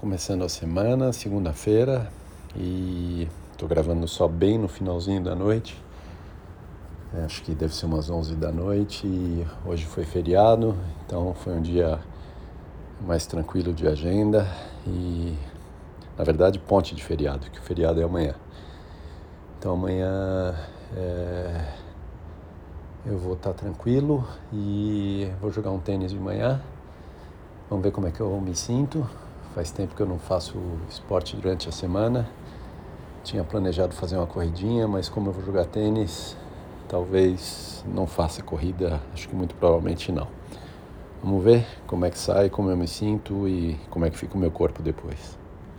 começando a semana, segunda-feira, e estou gravando só bem no finalzinho da noite. É, acho que deve ser umas 11 da noite e hoje foi feriado, então foi um dia mais tranquilo de agenda e, na verdade, ponte de feriado, que o feriado é amanhã. Então amanhã é, eu vou estar tranquilo e vou jogar um tênis de manhã. Vamos ver como é que eu me sinto. Faz tempo que eu não faço esporte durante a semana. Tinha planejado fazer uma corridinha, mas como eu vou jogar tênis, talvez não faça corrida, acho que muito provavelmente não. Vamos ver como é que sai, como eu me sinto e como é que fica o meu corpo depois.